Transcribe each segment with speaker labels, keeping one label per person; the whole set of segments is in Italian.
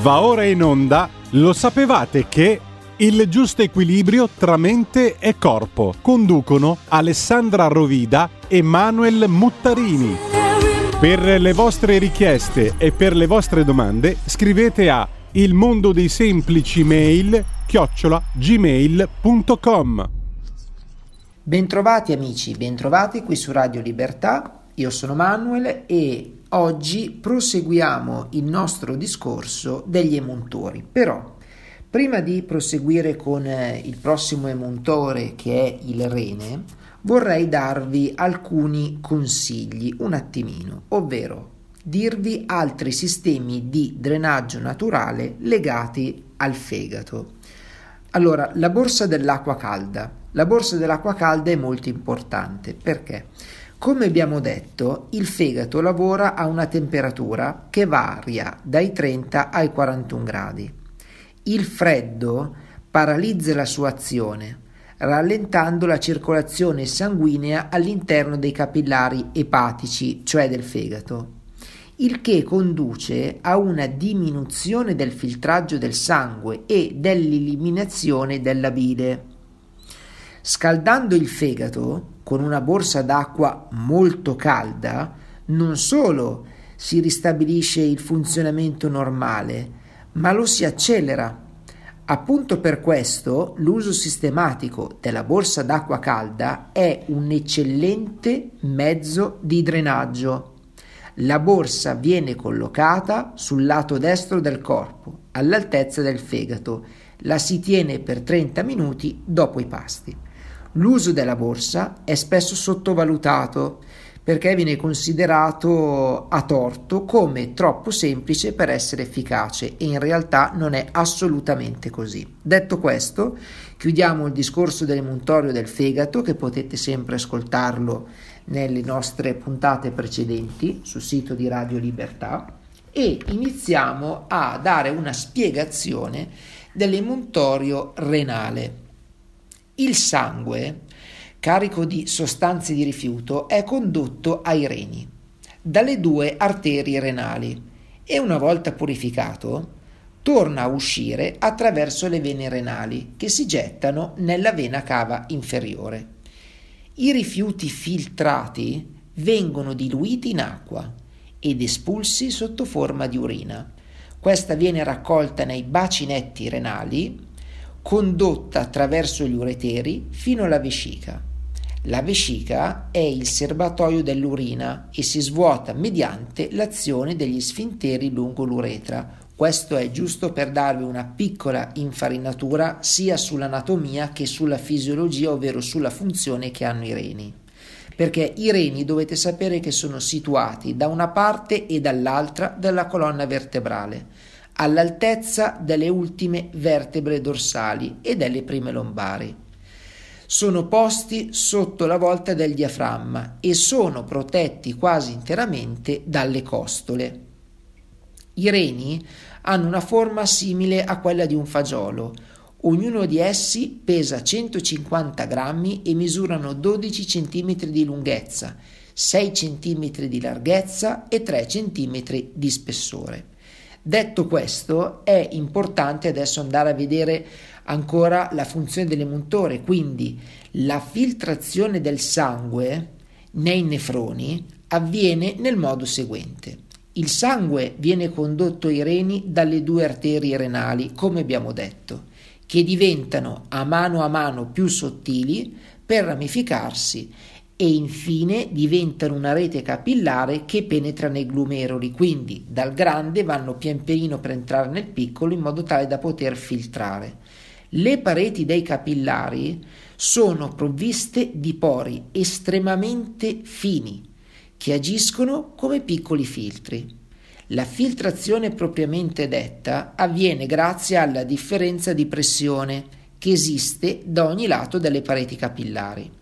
Speaker 1: Va ora in onda, lo sapevate che il giusto equilibrio tra mente e corpo conducono Alessandra Rovida e Manuel Muttarini. Per le vostre richieste e per le vostre domande scrivete a il mondo dei semplici mail chiocciola gmail.com
Speaker 2: Bentrovati amici, bentrovati qui su Radio Libertà. Io sono Manuel e oggi proseguiamo il nostro discorso degli emuntori. Però, prima di proseguire con eh, il prossimo emuntore che è il rene, vorrei darvi alcuni consigli un attimino, ovvero dirvi altri sistemi di drenaggio naturale legati al fegato. Allora, la borsa dell'acqua calda. La borsa dell'acqua calda è molto importante perché come abbiamo detto, il fegato lavora a una temperatura che varia dai 30 ai 41 gradi. Il freddo paralizza la sua azione, rallentando la circolazione sanguinea all'interno dei capillari epatici, cioè del fegato, il che conduce a una diminuzione del filtraggio del sangue e dell'eliminazione della bile. Scaldando il fegato, con una borsa d'acqua molto calda, non solo si ristabilisce il funzionamento normale, ma lo si accelera. Appunto per questo l'uso sistematico della borsa d'acqua calda è un eccellente mezzo di drenaggio. La borsa viene collocata sul lato destro del corpo, all'altezza del fegato. La si tiene per 30 minuti dopo i pasti. L'uso della borsa è spesso sottovalutato perché viene considerato a torto come troppo semplice per essere efficace e in realtà non è assolutamente così. Detto questo, chiudiamo il discorso dell'emuntorio del fegato che potete sempre ascoltarlo nelle nostre puntate precedenti sul sito di Radio Libertà e iniziamo a dare una spiegazione dell'emuntorio renale. Il sangue, carico di sostanze di rifiuto, è condotto ai reni dalle due arterie renali e una volta purificato torna a uscire attraverso le vene renali che si gettano nella vena cava inferiore. I rifiuti filtrati vengono diluiti in acqua ed espulsi sotto forma di urina. Questa viene raccolta nei bacinetti renali condotta attraverso gli ureteri fino alla vescica. La vescica è il serbatoio dell'urina e si svuota mediante l'azione degli sfinteri lungo l'uretra. Questo è giusto per darvi una piccola infarinatura sia sull'anatomia che sulla fisiologia, ovvero sulla funzione che hanno i reni. Perché i reni dovete sapere che sono situati da una parte e dall'altra della colonna vertebrale all'altezza delle ultime vertebre dorsali e delle prime lombari. Sono posti sotto la volta del diaframma e sono protetti quasi interamente dalle costole. I reni hanno una forma simile a quella di un fagiolo. Ognuno di essi pesa 150 grammi e misurano 12 cm di lunghezza, 6 cm di larghezza e 3 cm di spessore. Detto questo, è importante adesso andare a vedere ancora la funzione dell'emuntore, quindi la filtrazione del sangue nei nefroni avviene nel modo seguente. Il sangue viene condotto ai reni dalle due arterie renali, come abbiamo detto, che diventano a mano a mano più sottili per ramificarsi e infine diventano una rete capillare che penetra nei glomeroli, quindi dal grande vanno pian pianino per entrare nel piccolo in modo tale da poter filtrare. Le pareti dei capillari sono provviste di pori estremamente fini che agiscono come piccoli filtri. La filtrazione propriamente detta avviene grazie alla differenza di pressione che esiste da ogni lato delle pareti capillari.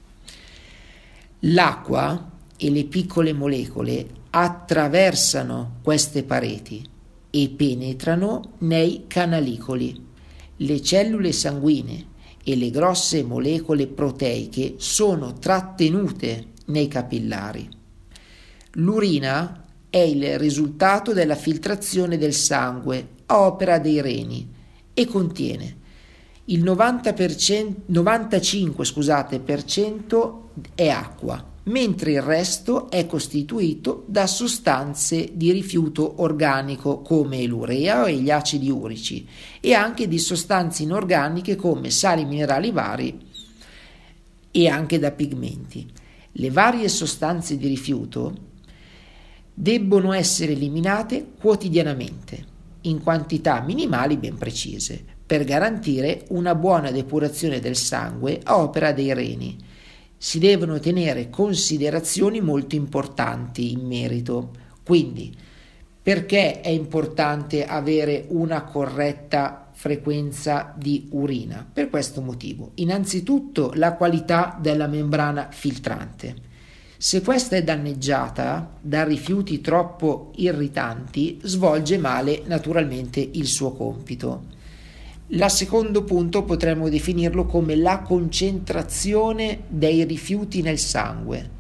Speaker 2: L'acqua e le piccole molecole attraversano queste pareti e penetrano nei canalicoli. Le cellule sanguine e le grosse molecole proteiche sono trattenute nei capillari. L'urina è il risultato della filtrazione del sangue a opera dei reni e contiene il 90%, 95% scusate, è acqua, mentre il resto è costituito da sostanze di rifiuto organico come l'urea e gli acidi urici e anche di sostanze inorganiche come sali minerali vari e anche da pigmenti. Le varie sostanze di rifiuto debbono essere eliminate quotidianamente in quantità minimali ben precise per garantire una buona depurazione del sangue a opera dei reni. Si devono tenere considerazioni molto importanti in merito. Quindi, perché è importante avere una corretta frequenza di urina? Per questo motivo. Innanzitutto la qualità della membrana filtrante. Se questa è danneggiata da rifiuti troppo irritanti, svolge male naturalmente il suo compito. Il secondo punto potremmo definirlo come la concentrazione dei rifiuti nel sangue.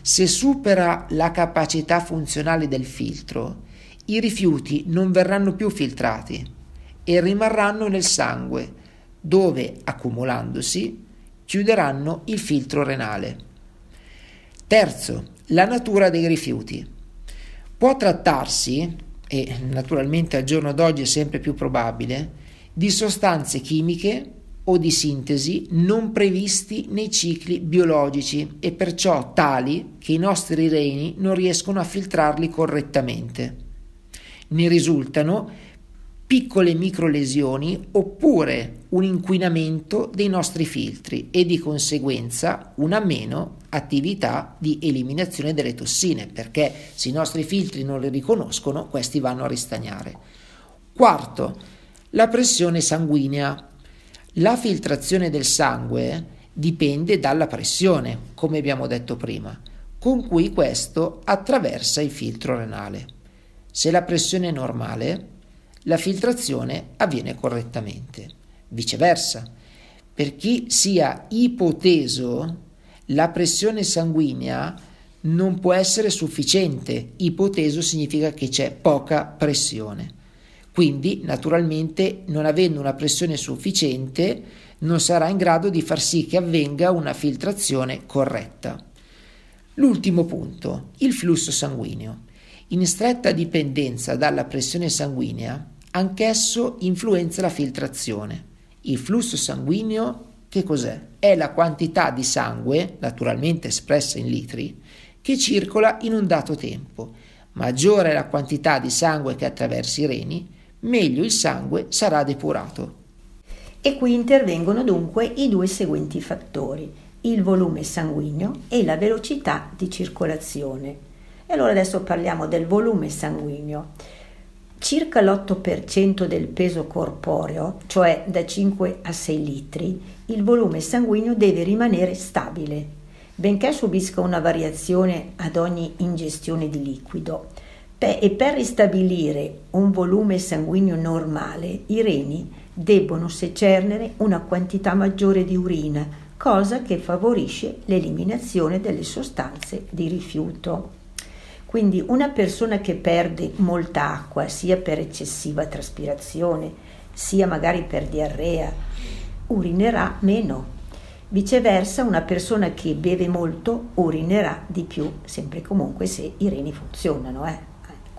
Speaker 2: Se supera la capacità funzionale del filtro, i rifiuti non verranno più filtrati e rimarranno nel sangue, dove, accumulandosi, chiuderanno il filtro renale. Terzo, la natura dei rifiuti. Può trattarsi, e naturalmente al giorno d'oggi è sempre più probabile, di sostanze chimiche o di sintesi non previsti nei cicli biologici e perciò tali che i nostri reni non riescono a filtrarli correttamente. Ne risultano piccole microlesioni oppure un inquinamento dei nostri filtri e di conseguenza una meno attività di eliminazione delle tossine perché se i nostri filtri non le riconoscono questi vanno a ristagnare. Quarto, la pressione sanguigna. La filtrazione del sangue dipende dalla pressione, come abbiamo detto prima, con cui questo attraversa il filtro renale. Se la pressione è normale, la filtrazione avviene correttamente. Viceversa, per chi sia ipoteso, la pressione sanguigna non può essere sufficiente. Ipoteso significa che c'è poca pressione. Quindi, naturalmente, non avendo una pressione sufficiente, non sarà in grado di far sì che avvenga una filtrazione corretta. L'ultimo punto, il flusso sanguigno. In stretta dipendenza dalla pressione sanguigna, anch'esso influenza la filtrazione. Il flusso sanguigno che cos'è? È la quantità di sangue, naturalmente espressa in litri, che circola in un dato tempo. Maggiore è la quantità di sangue che attraversa i reni, meglio il sangue sarà depurato.
Speaker 3: E qui intervengono dunque i due seguenti fattori, il volume sanguigno e la velocità di circolazione. E allora adesso parliamo del volume sanguigno. Circa l'8% del peso corporeo, cioè da 5 a 6 litri, il volume sanguigno deve rimanere stabile, benché subisca una variazione ad ogni ingestione di liquido e per ristabilire un volume sanguigno normale, i reni debbono secernere una quantità maggiore di urina, cosa che favorisce l'eliminazione delle sostanze di rifiuto. Quindi una persona che perde molta acqua, sia per eccessiva traspirazione, sia magari per diarrea, urinerà meno. Viceversa, una persona che beve molto urinerà di più, sempre e comunque se i reni funzionano. Eh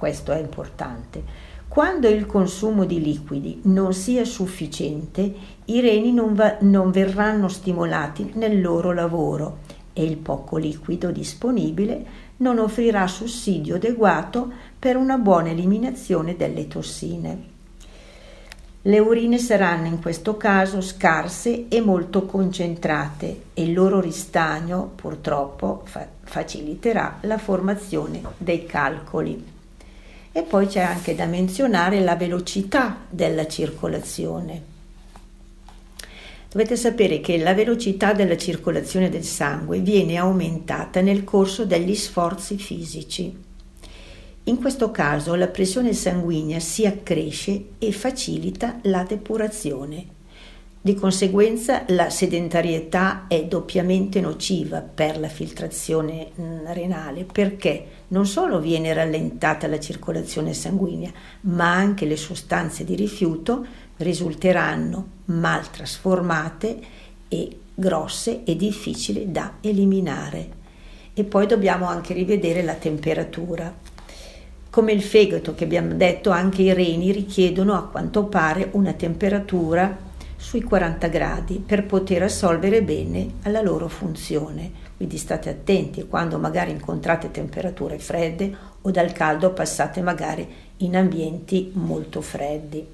Speaker 3: questo è importante. Quando il consumo di liquidi non sia sufficiente, i reni non, va, non verranno stimolati nel loro lavoro e il poco liquido disponibile non offrirà sussidio adeguato per una buona eliminazione delle tossine. Le urine saranno in questo caso scarse e molto concentrate e il loro ristagno purtroppo fa- faciliterà la formazione dei calcoli. E poi c'è anche da menzionare la velocità della circolazione. Dovete sapere che la velocità della circolazione del sangue viene aumentata nel corso degli sforzi fisici. In questo caso la pressione sanguigna si accresce e facilita la depurazione. Di conseguenza la sedentarietà è doppiamente nociva per la filtrazione mm, renale perché non solo viene rallentata la circolazione sanguigna, ma anche le sostanze di rifiuto risulteranno mal trasformate e grosse e difficili da eliminare. E poi dobbiamo anche rivedere la temperatura. Come il fegato che abbiamo detto, anche i reni richiedono a quanto pare una temperatura sui 40 gradi per poter assolvere bene alla loro funzione. Quindi state attenti quando magari incontrate temperature fredde o dal caldo passate magari in ambienti molto freddi.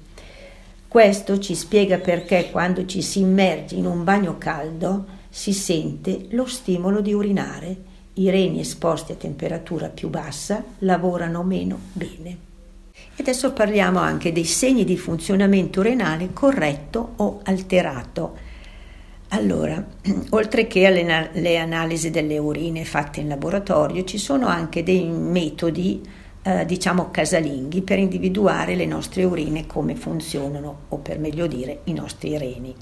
Speaker 3: Questo ci spiega perché quando ci si immerge in un bagno caldo si sente lo stimolo di urinare. I reni esposti a temperatura più bassa lavorano meno bene. E adesso parliamo anche dei segni di funzionamento renale corretto o alterato. Allora, oltre che alle, analisi delle urine fatte in laboratorio, ci sono anche dei metodi, eh, diciamo casalinghi, per individuare le nostre urine come funzionano, o per meglio dire i nostri reni.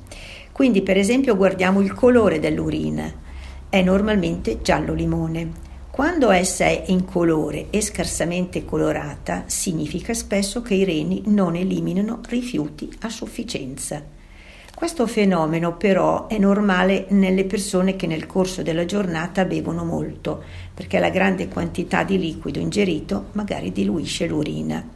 Speaker 3: Quindi, per esempio, guardiamo il colore dell'urina. È normalmente giallo limone. Quando essa è incolore e scarsamente colorata, significa spesso che i reni non eliminano rifiuti a sufficienza. Questo fenomeno però è normale nelle persone che nel corso della giornata bevono molto, perché la grande quantità di liquido ingerito magari diluisce l'urina.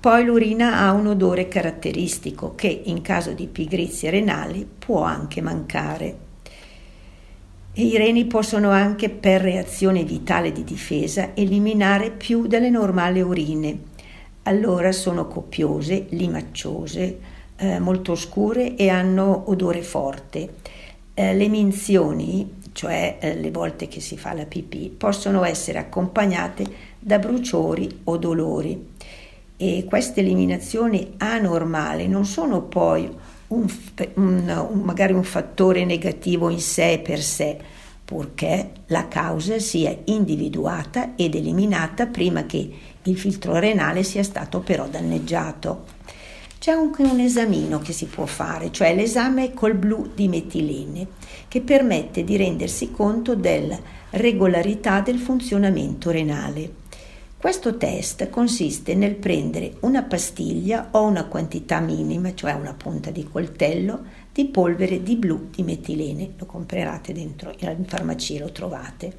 Speaker 3: Poi l'urina ha un odore caratteristico che in caso di pigrizie renali può anche mancare. E I reni possono anche, per reazione vitale di difesa, eliminare più delle normali urine. Allora sono copiose, limacciose, eh, molto scure e hanno odore forte. Eh, le minzioni, cioè eh, le volte che si fa la pipì, possono essere accompagnate da bruciori o dolori. E queste eliminazioni anormali non sono poi un, un, un, magari un fattore negativo in sé per sé, purché la causa sia individuata ed eliminata prima che il filtro renale sia stato però danneggiato. C'è anche un esamino che si può fare, cioè l'esame col blu di metilene, che permette di rendersi conto della regolarità del funzionamento renale. Questo test consiste nel prendere una pastiglia o una quantità minima, cioè una punta di coltello, di polvere di blu di metilene. Lo comprerate dentro in farmacia, lo trovate.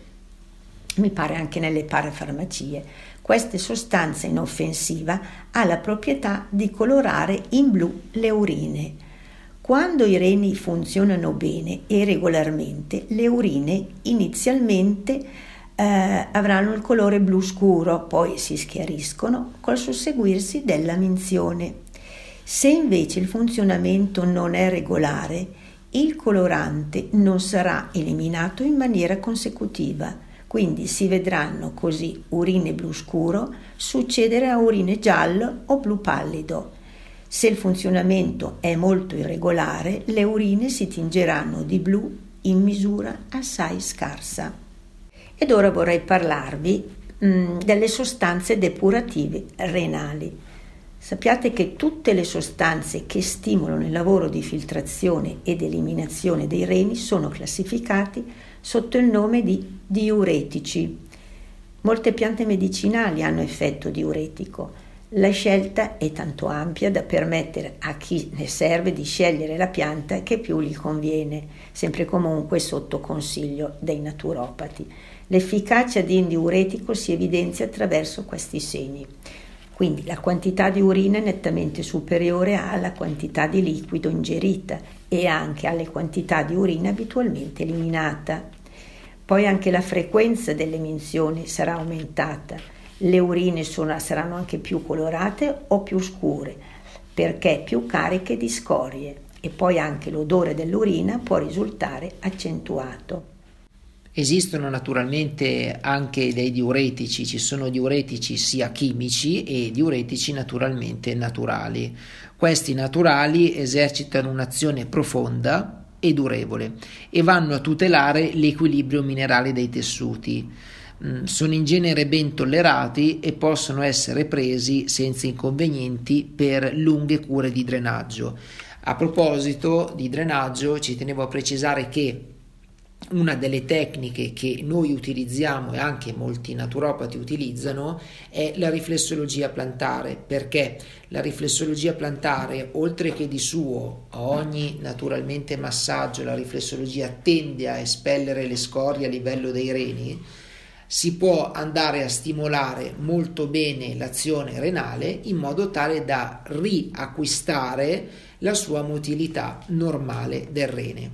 Speaker 3: Mi pare anche nelle parafarmacie. Questa sostanza inoffensiva ha la proprietà di colorare in blu le urine. Quando i reni funzionano bene e regolarmente, le urine inizialmente eh, avranno il colore blu scuro, poi si schiariscono col susseguirsi della minzione. Se invece il funzionamento non è regolare, il colorante non sarà eliminato in maniera consecutiva, quindi si vedranno così urine blu scuro succedere a urine giallo o blu pallido. Se il funzionamento è molto irregolare, le urine si tingeranno di blu in misura assai scarsa. Ed ora vorrei parlarvi mh, mm, delle sostanze depurative renali. Sappiate che tutte le sostanze che stimolano il lavoro di filtrazione ed eliminazione dei reni sono classificate sotto il nome di diuretici. Molte piante medicinali hanno effetto diuretico. La scelta è tanto ampia da permettere a chi ne serve di scegliere la pianta che più gli conviene, sempre comunque sotto consiglio dei naturopati. L'efficacia di diuretico si evidenzia attraverso questi segni. Quindi la quantità di urina è nettamente superiore alla quantità di liquido ingerita e anche alle quantità di urina abitualmente eliminata. Poi anche la frequenza delle minzioni sarà aumentata. Le urine sono, saranno anche più colorate o più scure perché più cariche di scorie e poi anche l'odore dell'urina può risultare accentuato.
Speaker 2: Esistono naturalmente anche dei diuretici, ci sono diuretici sia chimici e diuretici naturalmente naturali. Questi naturali esercitano un'azione profonda e durevole e vanno a tutelare l'equilibrio minerale dei tessuti. Mm, sono in genere ben tollerati e possono essere presi senza inconvenienti per lunghe cure di drenaggio. A proposito di drenaggio, ci tenevo a precisare che una delle tecniche che noi utilizziamo e anche molti naturopati utilizzano è la riflessologia plantare perché la riflessologia plantare oltre che di suo a ogni naturalmente massaggio la riflessologia tende a espellere le scorie a livello dei reni si può andare a stimolare molto bene l'azione renale in modo tale da riacquistare la sua motilità normale del rene.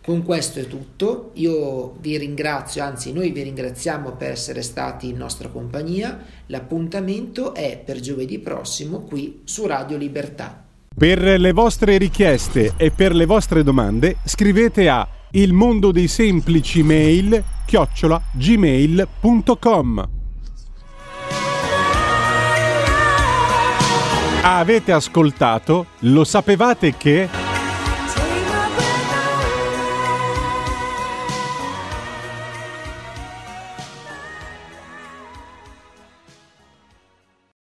Speaker 2: Con questo è tutto, io vi ringrazio, anzi noi vi ringraziamo per essere stati in nostra compagnia, l'appuntamento è per giovedì prossimo qui su Radio Libertà.
Speaker 1: Per le vostre richieste e per le vostre domande scrivete a il mondo dei semplici mail chiocciola gmail.com Avete ascoltato? Lo sapevate che...